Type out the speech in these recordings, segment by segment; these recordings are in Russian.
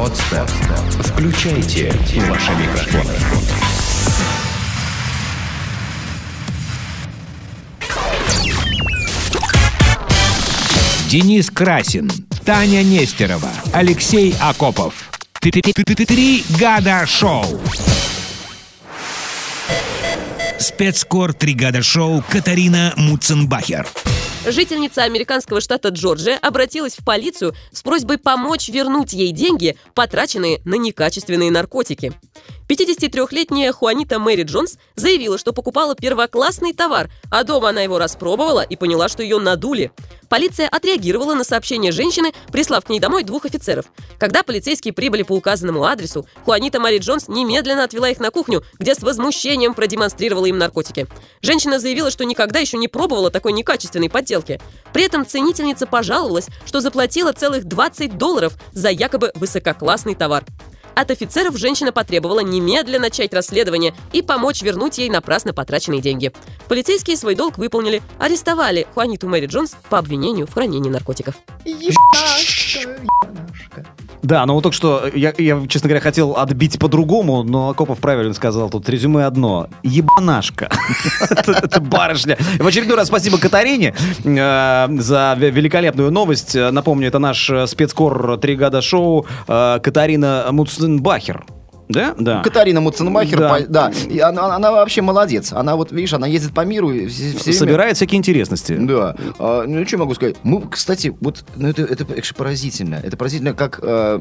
Подстер. Включайте ваши микрофоны. Денис Красин, Таня Нестерова, Алексей Акопов. Три года шоу. Спецкор «Три года шоу» Катарина Муценбахер. Жительница американского штата Джорджия обратилась в полицию с просьбой помочь вернуть ей деньги, потраченные на некачественные наркотики. 53-летняя Хуанита Мэри Джонс заявила, что покупала первоклассный товар, а дома она его распробовала и поняла, что ее надули. Полиция отреагировала на сообщение женщины, прислав к ней домой двух офицеров. Когда полицейские прибыли по указанному адресу, Хуанита Мэри Джонс немедленно отвела их на кухню, где с возмущением продемонстрировала им наркотики. Женщина заявила, что никогда еще не пробовала такой некачественной подделки. При этом ценительница пожаловалась, что заплатила целых 20 долларов за якобы высококлассный товар. От офицеров женщина потребовала немедленно начать расследование и помочь вернуть ей напрасно потраченные деньги. Полицейские свой долг выполнили, арестовали Хуаниту Мэри Джонс по обвинению в хранении наркотиков. Да, но вот только что, я, я, честно говоря, хотел отбить по-другому, но Акопов правильно сказал, тут резюме одно. Ебанашка. Это барышня. В очередной раз спасибо Катарине э, за великолепную новость. Напомню, это наш спецкор «Три года шоу» э, Катарина Муценбахер. Да? Да. Катарина Муценмахер, да. По, да. И она, она вообще молодец. Она вот, видишь, она ездит по миру. И все, все Собирает время... всякие интересности. Да. А, ну, что могу сказать? Мы, кстати, вот, ну, это, это, это поразительно. Это поразительно, как э,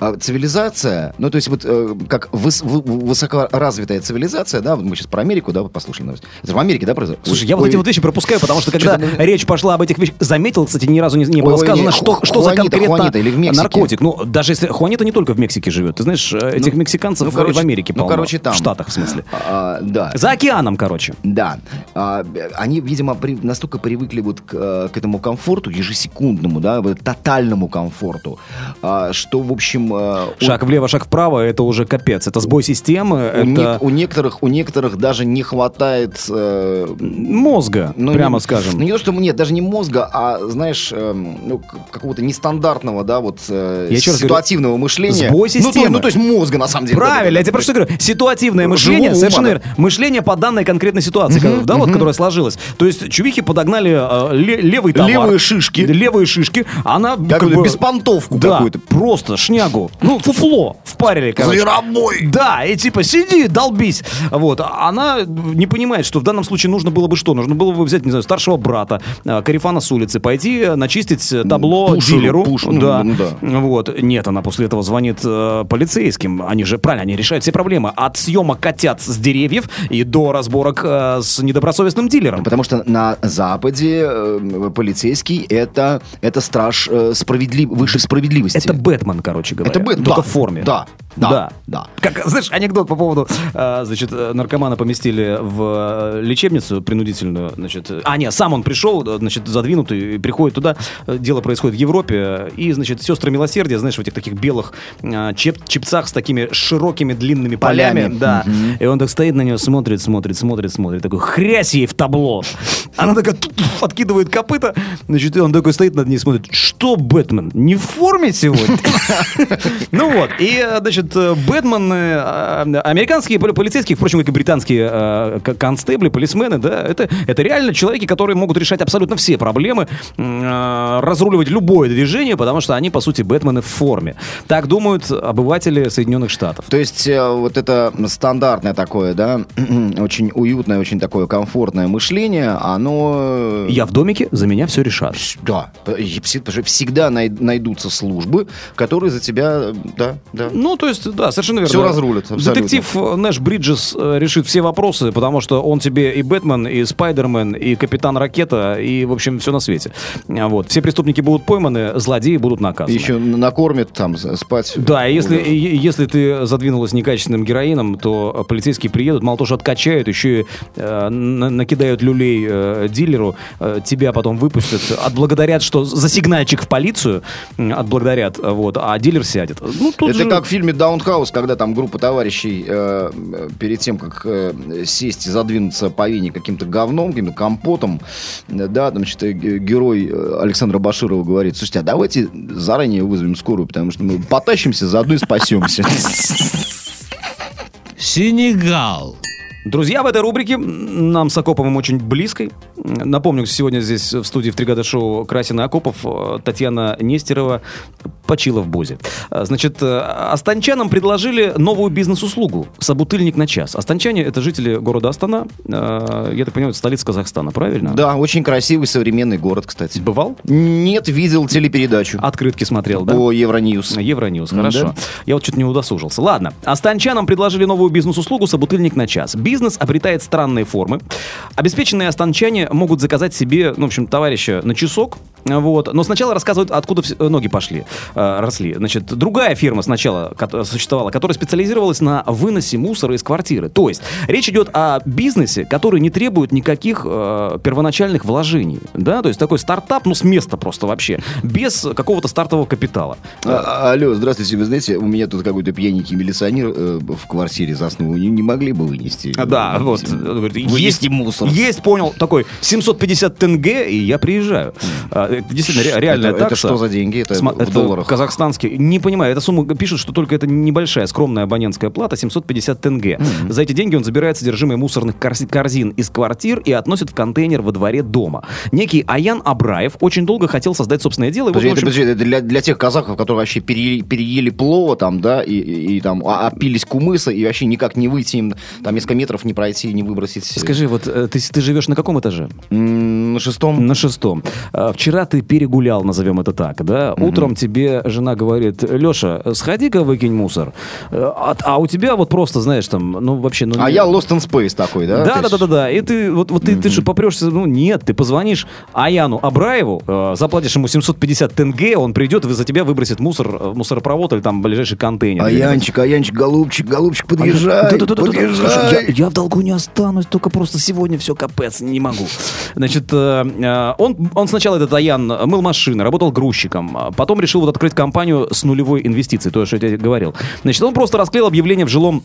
э, цивилизация, ну, то есть вот э, как выс, высокоразвитая цивилизация, да, вот мы сейчас про Америку, да, послушали новость. Это в Америке, да, произошло? Слушай, я Ой. вот эти вот вещи пропускаю, потому что когда что речь пошла об этих вещах, заметил, кстати, ни разу не, не было Ой, сказано, не, что, что за конкретно Хуанита или в наркотик. Ну, даже если Хуанита не только в Мексике живет, ты знаешь, знаешь, этих ну, мексиканцев ну, короче, в Америке. Ну, короче, там. В Штатах, в смысле. А, да. За океаном, короче. Да. А, они, видимо, при, настолько привыкли вот к, э, к этому комфорту ежесекундному, да, вот, тотальному комфорту, а, что, в общем... А, шаг у... влево, шаг вправо, это уже капец. Это сбой системы. У, это... не, у, некоторых, у некоторых даже не хватает... Э, мозга, ну, прямо не, скажем. Ну, не то, что... Нет, даже не мозга, а, знаешь, э, ну, какого-то нестандартного, да, вот э, Я ситуативного говорю, мышления. Сбой системы. Ну, то, ну, то есть мозга, на самом деле. Правильно, я тебе просто говорю. Ситуативное мышление, совершенно верно. Мышление по данной конкретной ситуации, да, вот, которая сложилась. То есть чувихи подогнали э, левый товар. Левые шишки. Левые шишки. Она как, бы... Беспонтовку да, какую-то. просто шнягу. Ну, фуфло впарили, короче. Зверобой. Да, и типа сиди, долбись. Вот. Она не понимает, что в данном случае нужно было бы что? Нужно было бы взять, не знаю, старшего брата, э, Карифана с улицы, пойти начистить табло пушеру, дилеру. Пушеру, да. Ну, да. Вот. Нет, она после этого звонит э, полицейским. Они же, правильно, они решают все проблемы. От съемок котят с деревьев и до разборок э, с недобросовестным дилером. Потому что на Западе э, полицейский это, это страж э, справедлив... высшей справедливости. Это Бэтмен, короче говоря. Это Бэтмен. Только да. в форме. Да. Да, да. да. Как, знаешь, анекдот по поводу, э, значит, наркомана поместили в э, лечебницу принудительную, значит, а нет, сам он пришел, значит, задвинутый, приходит туда, дело происходит в Европе, и, значит, сестры милосердия, знаешь, в этих таких белых э, чеп, чепцах с такими широкими длинными полями, полями. да, угу. и он так стоит на нее, смотрит, смотрит, смотрит, смотрит, такой хрясь ей в табло, она такая откидывает копыта, значит, он такой стоит над ней, смотрит, что Бэтмен, не в форме сегодня? Ну вот, и, значит, значит, э, Бэтмен, э, американские полицейские, впрочем, как и британские э, констебли, полисмены, да, это, это реально человеки, которые могут решать абсолютно все проблемы, разруливать любое движение, потому что они, по сути, Бэтмены в форме. Так думают обыватели Соединенных Штатов. То есть вот это стандартное такое, да, очень уютное, очень такое комфортное мышление, оно... Я в домике, за меня все решат. Да, всегда найдутся службы, которые за тебя, да, да. Ну, то есть, да, совершенно верно. Все разрулит. Абсолютно. Детектив Нэш Бриджес э, решит все вопросы, потому что он тебе и Бэтмен, и Спайдермен, и Капитан Ракета, и, в общем, все на свете. А вот. Все преступники будут пойманы, злодеи будут наказаны. Еще накормят там, спать. Да, если, если ты задвинулась некачественным героином, то полицейские приедут, мало того, что откачают, еще и э, накидают люлей э, дилеру, э, тебя потом выпустят, отблагодарят, что за сигнальчик в полицию отблагодарят, вот, а дилер сядет. Ну, Это же... как в фильме даунхаус, когда там группа товарищей э, э, перед тем, как э, сесть и задвинуться по вине каким-то говном, каким-то компотом, да, там, значит, э, герой э, Александра Баширова говорит, слушайте, а давайте заранее вызовем скорую, потому что мы потащимся, заодно и かもしれない。シニガル。Друзья, в этой рубрике нам с Акоповым очень близкой. Напомню, сегодня здесь в студии в три года шоу Красин и Акопов э, Татьяна Нестерова почила в Бозе. Э, Значит, э, астанчанам предложили новую бизнес-услугу – собутыльник на час. Астанчане – это жители города Астана. Э, Я так понимаю, столица Казахстана, правильно? Да, очень красивый современный город, кстати. Бывал? Нет, видел телепередачу Открытки смотрел, да? по Евроньюз. Евроньюз, хорошо. да. Я вот что-то не удосужился. Ладно. Астанчанам предложили новую бизнес-услугу «Собутыльник на час». Бизнес обретает странные формы. Обеспеченные астанчане могут заказать себе, ну, в общем, товарища на часок, вот. Но сначала рассказывают, откуда ноги пошли, э, росли. Значит, другая фирма сначала существовала, которая специализировалась на выносе мусора из квартиры. То есть речь идет о бизнесе, который не требует никаких э, первоначальных вложений. Да, то есть такой стартап, ну, с места просто вообще, без какого-то стартового капитала. А, а, алло, здравствуйте, вы знаете, у меня тут какой-то пьяненький милиционер э, в квартире заснул. Не, не могли бы вынести? А, Да, э, вот. вынести- Говорит, Вынести мусор. Есть, понял. Такой 750 тенге, и я приезжаю. Это действительно ре- реальная это, это такса. что за деньги? Это Сма- в долларах? казахстанский. Не понимаю, эта сумма пишет, что только это небольшая скромная абонентская плата 750 тенге. За эти деньги он забирает содержимое мусорных корз- корзин из квартир и относит в контейнер во дворе дома. Некий Аян Абраев очень долго хотел создать собственное дело. и вот, Подожди, в это, общем, подожди, это для, для тех казахов, которые вообще переели, переели плова там, да, и, и- и там а- опились кумыса, и вообще никак не выйти им, там несколько метров не пройти, не выбросить. Скажи, вот э, ты, ты живешь на каком этаже? На шестом. На шестом. А, Вчера ты перегулял, назовем это так, да? Утром тебе жена говорит, Леша, сходи-ка выкинь мусор. Э, А, а у тебя вот просто, знаешь, там, ну вообще... Ну, А не- я Lost in Space такой, да? Да, да, да, да, да. И ты вот, вот ты, ты же попрешься, ну нет, ты позвонишь Аяну Абраеву, э, заплатишь ему 750 тенге, он придет и за тебя выбросит мусор э, мусоропровод или там ближайший контейнер. А Янчик, а Янчик, голубчик, голубчик, подъезжай, Да-да-да-да-да. подъезжай. Слушай, я, я в долгу не останусь, только просто сегодня все капец, не могу. Значит, э, э, он, он сначала, этот Аян, э, мыл машины, работал грузчиком, а потом решил вот открыть компанию с нулевой инвестицией, то, что я тебе говорил. Значит, он просто расклеил объявление в жилом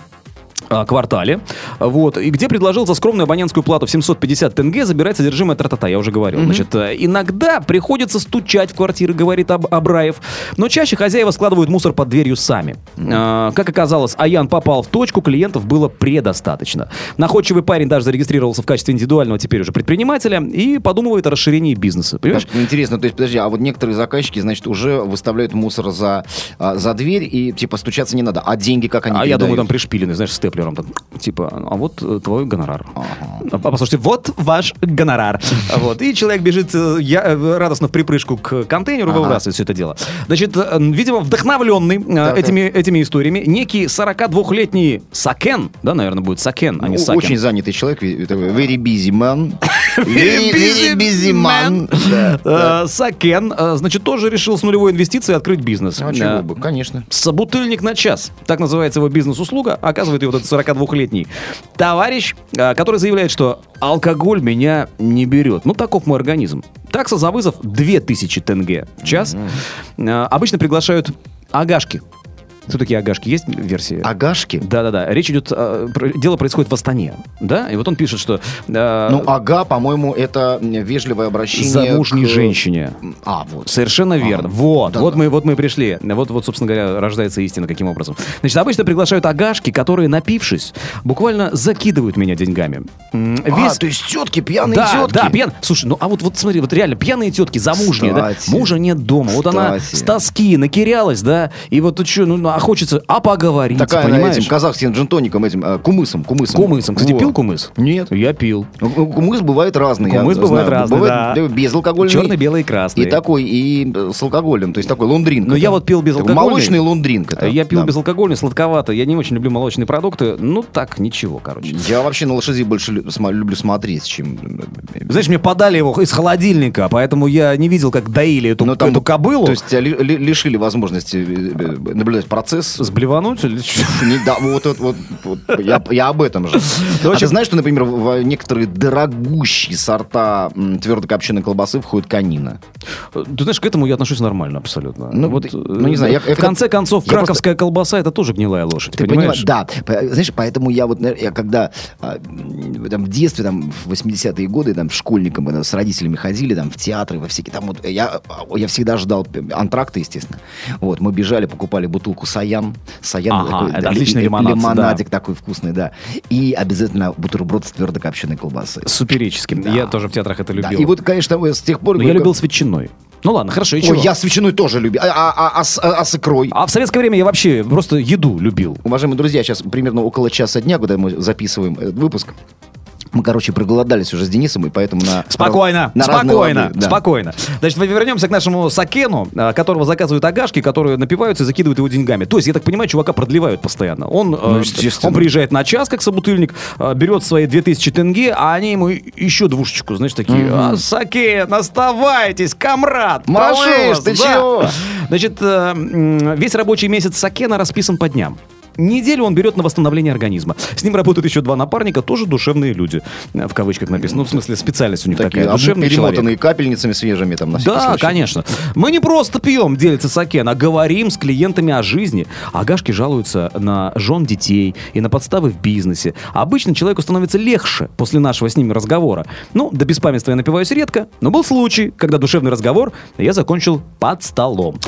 квартале, вот, и где предложил за скромную абонентскую плату в 750 тенге забирать содержимое тра-та-та, я уже говорил. Значит, э, иногда приходится стучать в квартиры, говорит Аб- Абраев, но чаще хозяева складывают мусор под дверью сами. А, как оказалось, Аян попал в точку, клиентов было предостаточно. Находчивый парень даже зарегистрировался в качестве индивидуального теперь уже предпринимателя и подумывает о расширении бизнеса, понимаешь? Как Интересно, то есть, подожди, а вот некоторые заказчики, значит, уже выставляют мусор за, а, за дверь, и, типа, стучаться не надо, а деньги как они А я думаю, там передают? пришпилены, знаешь, степлером. там, типа, а вот э, твой гонорар. А, Послушайте, вот ваш гонорар. Вот. И человек бежит э, я, э, радостно в припрыжку к контейнеру, Ага. выбрасывает все это дело. Значит, видимо, вдохновленный Так, этими, этими историями, некий 42-летний Сакен, да, наверное, будет Сакен, а не Ну, Сакен. Очень занятый человек, very busy man. Да. Э, Сакен, э, значит, тоже решил с нулевой инвестицией открыть бизнес. А чего бы, конечно. Собутыльник на час. Так называется его бизнес-услуга. Оказывает вот этот 42-летний товарищ, э, который заявляет, что алкоголь меня не берет. Ну, таков мой организм. Такса за вызов 2000 тенге в час. Обычно приглашают агашки. Кто такие агашки? Есть версии? Агашки? Да-да-да. Речь идет... э, про- Дело происходит в Астане. Да? И вот он пишет, что... э, Ну, ага, по-моему, это вежливое обращение замужней к- женщине. А, вот. Совершенно верно. Вот, Да, вот да. мы, вот мы и пришли. Вот, вот, собственно говоря, рождается истина каким образом. Значит, обычно приглашают агашки, которые, напившись, буквально закидывают меня деньгами. М, А, Весь- то есть тетки, пьяные да, тетки. да, пьян. Слушай, ну а вот, вот смотри, вот реально пьяные тетки, замужние, да, Кстати. мужа нет дома, вот она Кстати. с тоски накирялась, да, и вот тут что, ну, ну, а хочется, а поговорить, Такая понимаешь? этим казахским джинтоником, этим э, кумысом, кумысом. Кумысом. Кстати, Вот. пил кумыс? Нет. Я пил. Ну, Кумыс бывает разный. я Кумыс бывает знаю. разный, Бывает да. безалкогольный. Черный, белый и красный. И такой, и э, с алкоголем. То есть такой лондринг. Ну, я вот пил безалкогольный. Молочный лондринг. это, Я пил да. безалкогольный, сладковато. Я не очень люблю молочные продукты. Ну, так, ничего, короче. Я вообще на лошади больше лю- сма- люблю смотреть, чем... э, Знаешь, мне подали его из холодильника, поэтому я не видел, как доили эту, Ну, там, эту кобылу. То есть тебя ли- ли- лишили возможности э, э, наблюдать процесс. Сблевануть или что? Не, да, вот, вот, вот, вот, я, я об этом же. А ты знаешь, что, например, в некоторые дорогущие сорта твердокопченой колбасы входит конина? Ты знаешь, к этому я отношусь нормально абсолютно. Ну, вот, ты- ну, не знаю, я- в конце концов, я просто- краковская колбаса это тоже гнилая лошадь, Ты понимаешь? понимаешь? Да. Знаешь, поэтому я вот, я когда а, там, в детстве, там, в 80-е годы, там, школьником, когда с родителями ходили, там, в театры, во всякие, там, вот, я, я всегда ждал антракта, естественно. Вот, мы бежали, покупали бутылку Саян. Саян Ага, такой, это да, отличный ли- лимонад, Лимонадик такой вкусный, да. И обязательно бутерброд с твердокопченой колбасой. Суперическим. Да. Я тоже в театрах это Да, любил. И вот, конечно, с тех пор... Но я любил с ветчиной. Ну ладно, хорошо, и чего? Ой, я с ветчиной тоже любил. А, а- а- а с, а- а с икрой? А в советское время я вообще просто еду любил. Уважаемые друзья, сейчас примерно около часа дня, когда мы записываем этот выпуск, мы, короче, проголодались уже с Денисом, и поэтому на... Спокойно, на спокойно, лады, да. спокойно. Значит, вернемся к нашему Сакену, а, которого заказывают агашки, которые напиваются и закидывают его деньгами. То есть, я так понимаю, чувака продлевают постоянно. Он, э, Ну, естественно. он приезжает на час, как собутыльник, э, берет свои 2000 тенге, а они ему еще двушечку, знаешь, такие. «А, Сакен, оставайтесь, прошу Малыш, ты да». чего? Значит, э, весь рабочий месяц Сакена расписан по дням. Неделю он берет на восстановление организма. С ним работают еще два напарника, тоже душевные люди. э, В кавычках написано. Ну, в смысле, специальность у них Такие такая. Душевный человек. перемотанные капельницами свежими там на Да, случай. конечно. Мы не просто пьем, делится Сакен, а говорим с клиентами о жизни. Агашки жалуются на жен детей и на подставы в бизнесе. Обычно человеку становится легче после нашего с ними разговора. Ну, до беспамятства я напиваюсь редко, но был случай, когда душевный разговор я закончил под столом.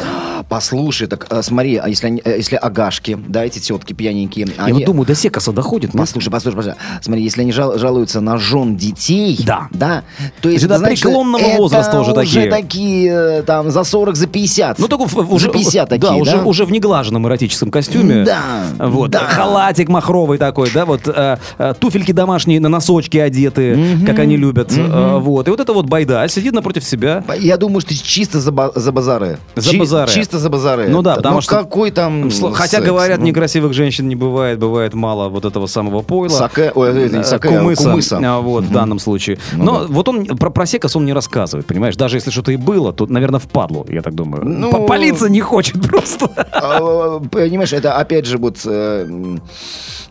Послушай, так э, смотри, а если, э, если агашки, да, эти тетки пьяненькие, Я они... вот думаю, до секаса доходит. Послушай, послушай, послушай. Смотри, если они жал- жалуются на жен детей, Да. да, то есть Это значит, преклонного это возраста уже такие. такие, э, там, за 40, за 50. Ну, только в- уже, за 50 такие, да, да? уже, уже в неглаженном эротическом костюме. Да, Вот, да. халатик махровый такой, да, вот, э, э, туфельки домашние на носочки одеты, как они любят, э, вот. И вот это вот байда сидит напротив себя. Я думаю, что чисто за, за базары. За Чи- базары. Чисто за базары. Ну да, Это. потому Ну, что- какой там Хотя секс? говорят, Ну, некрасивых женщин не бывает, бывает мало вот этого самого пойла. Саке, ой, Э, саке, а кумыса, кумыса. а, вот, в данном случае. Ну Но да. вот он про, про секас он не рассказывает, понимаешь? Даже если что-то и было, то, наверное, впадло, я так думаю. Ну- Полиция не хочет просто. А, Понимаешь, это опять же вот э,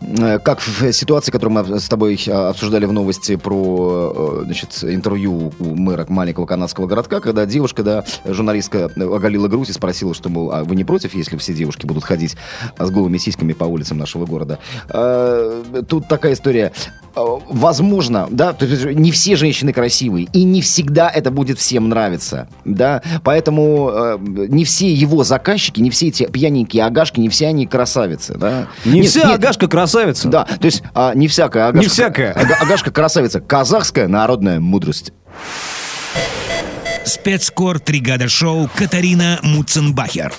э, как в ситуации, которую мы с тобой обсуждали в новости про значит, интервью у мэра маленького канадского городка, когда девушка, да, журналистка оголила грудь и спросила, что, мол, а вы не против, если все девушки будут ходить с голыми сиськами по улицам нашего города? Э, Тут такая история. Э, Возможно, да, то есть не все женщины красивые, и не всегда это будет всем нравиться, да, поэтому э, не все его заказчики, не все эти пьяненькие агашки, не все они красавицы, да. Не Нет, вся нет, агашка красавица. Да, то есть а, не всякая агашка. Не всякая. ага- агашка красавица, казахская народная мудрость. Спецкор «Тригада Шоу» Катарина Муценбахер.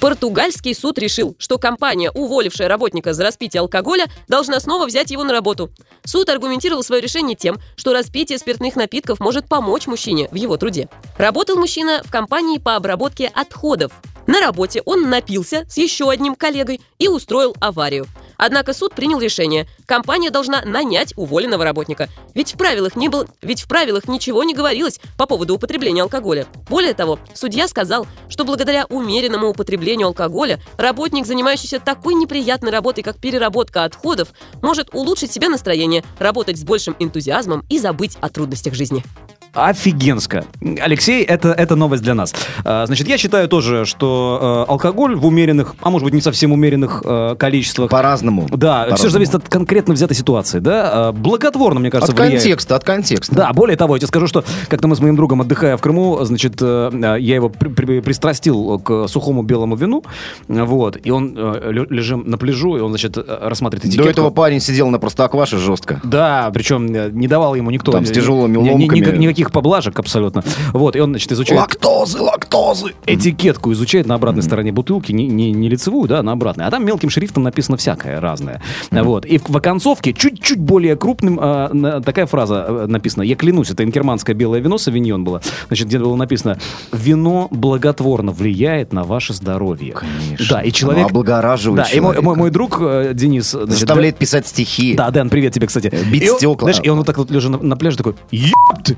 Португальский суд решил, что компания, уволившая работника за распитие алкоголя, должна снова взять его на работу. Суд аргументировал свое решение тем, что распитие спиртных напитков может помочь мужчине в его труде. Работал мужчина в компании по обработке отходов. На работе он напился с еще одним коллегой и устроил аварию. Однако суд принял решение. Компания должна нанять уволенного работника. Ведь в правилах не было, ведь в правилах ничего не говорилось по поводу употребления алкоголя. Более того, судья сказал, что благодаря умеренному употреблению алкоголя работник, занимающийся такой неприятной работой, как переработка отходов, может улучшить себе настроение, работать с большим энтузиазмом и забыть о трудностях жизни. Офигенско. Алексей, это, это новость для нас. А, Значит, я считаю тоже, что э, алкоголь в умеренных, а может быть не совсем умеренных э, количествах. По-разному. Да, все По-разному. же зависит от конкретно взятой ситуации, да. э, Благотворно, мне кажется, От влияет. контекста, от контекста. Да, более того, я тебе скажу, что как-то мы с моим другом, отдыхая в Крыму, значит, э, я его при- при- пристрастил к сухому белому вину, вот, и он лежим на пляжу, и он, значит, рассматривает этикетку. До этого парень сидел на простокваше жестко. Да, причем не давал ему никто. Там с тяжелыми ломками. никак- никаких поблажек абсолютно. Вот, и он, значит, изучает Лактозы, лактозы. этикетку, изучает на обратной стороне бутылки, не, не, не лицевую, да, а на обратной. А там мелким шрифтом написано всякое разное. Вот. И в, оконцовке чуть-чуть более крупным на- такая фраза э, написана. Я клянусь, это инкерманское белое вино, савиньон было. Значит, где было написано, вино благотворно влияет на ваше здоровье. Конечно. Да, и человек... Оно облагораживает Да, и мой, мой, мой друг э, Денис... значит, Заставляет писать стихи. да, Дэн, привет тебе, кстати. Бить и он, стекла. Знаешь, и он вот так вот лежа на, на пляже такой, «Ёпты!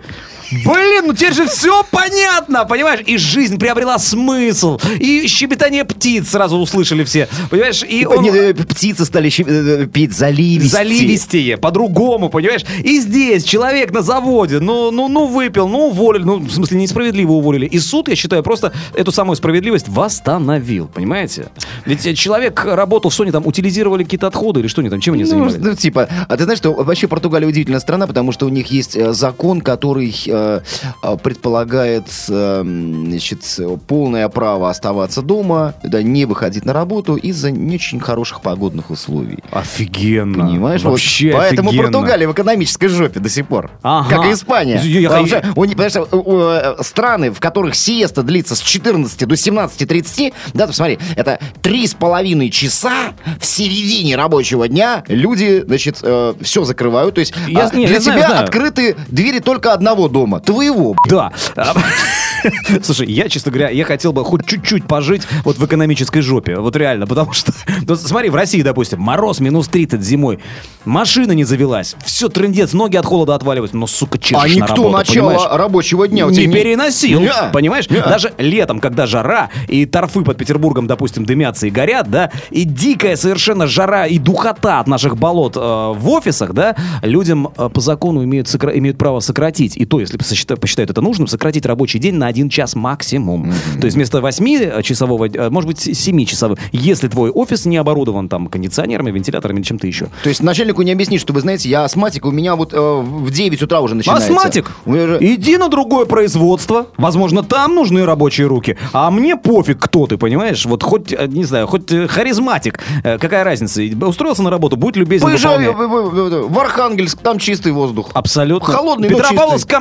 Блин, ну теперь же все понятно, понимаешь? И жизнь приобрела смысл. И щебетание птиц сразу услышали все. Понимаешь? И он... Не, э, Птицы стали щи- э, петь заливисти. Заливистее, по-другому, понимаешь? И здесь человек на заводе, ну, ну, ну, выпил, ну, уволили, ну, в смысле, несправедливо уволили. И суд, я считаю, просто эту самую справедливость восстановил, понимаете? Ведь э, человек работал, что они там, утилизировали какие-то отходы или что они там, чем они Ну, занимались? ну, типа, а ты знаешь, что вообще Португалия удивительная страна, потому что у них есть э, закон, который э, э, предполагает э, м, значит, полное право оставаться дома, да, не выходить на работу из-за не очень хороших погодных условий. Офигенно. Понимаешь? Вот Вообще поэтому офигенно. Португалия в экономической жопе до сих пор. Ага. Как и Испания. Я- я- Потому что у них, понимаешь, у- у, э, страны, в которых сиеста длится с 14 до 17.30, да, ты посмотри, это три с половиной часа в середине рабочего дня люди, значит, все закрывают. То есть Я- а, не, для я знаю, тебя знаю. открыты двери только одного дома, твоего. Да. Слушай, я, честно говоря, я хотел бы хоть чуть-чуть пожить вот в экономической жопе. Вот реально, потому что... ну, смотри, в России, допустим, мороз минус 30 зимой. Машина не завелась. Все, трендец, ноги от холода отваливаются. Но, сука, чешешь А на никто работу, начало понимаешь? рабочего дня у не тебя переносил, Не. понимаешь? Не. Даже летом, когда жара, и торфы под Петербургом, допустим, дымятся и горят, да, и дикая совершенно жара и духота от наших болот э, в офисах, да, людям э, по закону имеют, сокра- имеют право сократить, и то, если посчита- посчитают это нужным, сократить рабочий день на один час максимум. То есть вместо 8-часового, э, может быть, 7-часового, если твой офис не оборудован там кондиционерами, вентиляторами или чем-то еще. То есть начальнику не объяснить, что вы знаете, я астматик, у меня вот э, в 9 утра уже начинается. Астматик, же- иди на другое производство. Возможно, там нужны рабочие руки. А мне пофиг, кто ты, понимаешь? Вот хоть, э, не знаю, хоть э, харизматик. Э, Какая разница? Устроился на работу, будь любезен, Поезжай в, Архангельск, там чистый воздух. Абсолютно. Холодный, но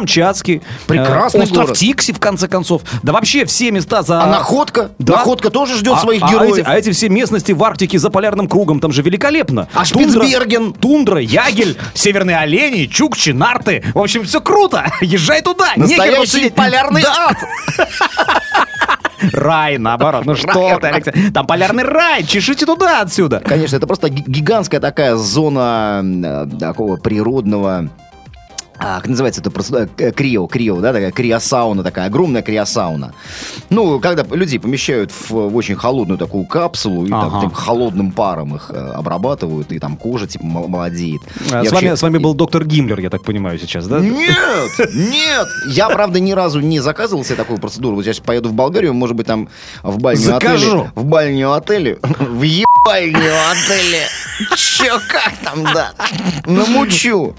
Петропавловск-Камчатский. Прекрасный э, Остров город. Тикси, в конце концов. Да вообще все места за... А находка? Да. Находка тоже ждет А- своих а героев. эти- А эти все местности в Арктике за полярным кругом, там же великолепно. А Тундра- Шпицберген? Тундра, Ягель, северные олени, чукчи, нарты. В общем, все круто. Езжай туда. Настоящий полярный Да. ад. Рай, наоборот. Ну что ты, Алексей? Там полярный рай. Чешите туда отсюда. Конечно, это просто ги- гигантская такая зона э, такого природного... А, как называется это просто э, крио, крио, да, такая криосауна, такая огромная криосауна. Ну, когда людей помещают в, в очень холодную такую капсулу и там Ага. таким холодным паром их э, обрабатывают, и там кожа типа мол- молодеет. А, Я С вами, вообще- с вами был доктор Гиммлер, я так понимаю, сейчас, да? Нет, нет. Я, правда, ни разу не заказывал себе такую процедуру. Вот я сейчас поеду в Болгарию, может быть, там в бальню Закажу. отеле. В бальню отеле. В ебальню отеле. Че, как там, да? Намучу.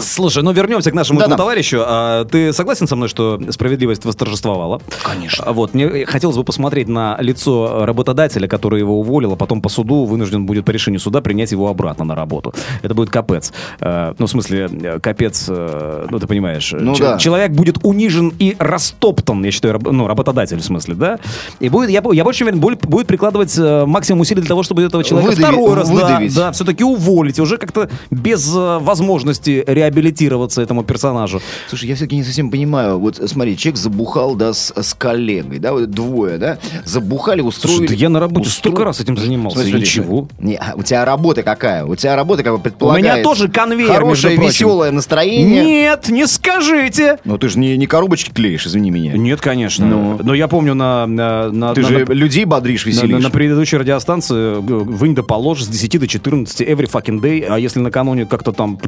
Слушай, ну вернемся к нашему этому товарищу. А, ты согласен со мной, что справедливость восторжествовала? Конечно. Вот, мне хотелось бы посмотреть на лицо работодателя, который его уволил, а потом по суду вынужден будет по решению суда принять его обратно на работу. Это будет капец. Э, Ну, в смысле, э, капец, э, ну, ты понимаешь. Ну Че- да. Человек будет унижен и растоптан, я считаю, раб- ну, работодатель, в смысле, да? И будет, я, я больше уверен, будет, будет прикладывать э, максимум усилий для того, чтобы этого человека Выдавить- второй раз, да, выдавить. да, все-таки уволить, уже как-то без э, возможности реабилитироваться этому персонажу. Слушай, я все-таки не совсем понимаю. Вот смотри, человек забухал, да, с, с коллегой, да, вот двое, да, забухали, устроили... Слушай, да я на работе устро- столько раз этим занимался, Смотри, ничего. Не, а у тебя работа какая? У тебя работа как бы У предполагает... меня тоже конвейер, Хорошее, веселое настроение. Нет, не скажите. Ну ты же не, не коробочки клеишь, извини меня. Нет, конечно. Ну. Но я помню на... на, на- Ты на- же на- людей бодришь, на, веселишь. на- на предыдущей радиостанции г- вынь да положь с 10 до 14 every fucking day, а если накануне как-то там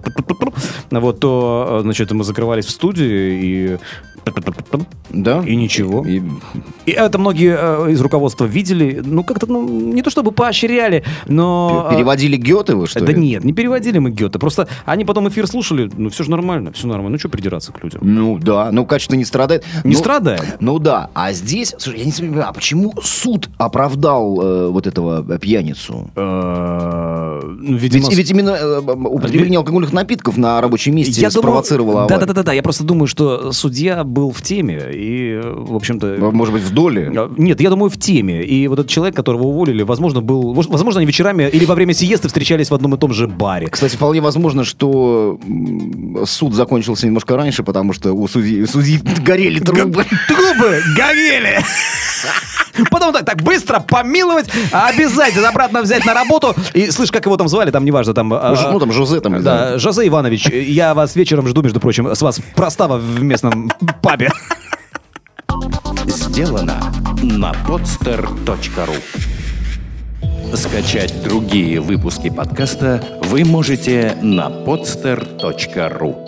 вот, то, э, значит, мы закрывались в студии и Да? и ничего. И- И это многие э, из руководства видели, ну как-то, ну не то чтобы поощряли, но... э, Переводили Гёте вы, что Да ли? нет, не переводили мы Гёте. Просто они потом эфир слушали, ну все же нормально, все нормально. Ну что придираться к людям? Ну да, ну качество не страдает. Не Ну, страдает. Ну да, а здесь, слушай, я не понимаю, а почему суд оправдал э, вот этого э, пьяницу? Э, ну, Видимо, Ведь, ведь именно э, употребление алкогольных напитков на рабочем месте я спровоцировало да, аварию. да, да, да, да. Я просто думаю, что судья был в теме и, в общем-то. Может быть, в доле? э, Нет, я думаю, в теме. И вот этот человек, которого уволили, возможно, был. Возможно, они вечерами или во время сиесты встречались в одном и том же баре. Кстати, вполне возможно, что суд закончился немножко раньше, потому что у судьи, у судьи горели трубы. Трубы горели! Потом так, так быстро помиловать, а обязательно обратно взять на работу. И слышь, как его там звали, там неважно, там... а, Ж- Ну, там, Жозе там. Да, Жозе Иванович, я вас вечером жду, между прочим, с вас простава в местном пабе. Сделано на podster.ru Скачать другие выпуски подкаста вы можете на podster.ru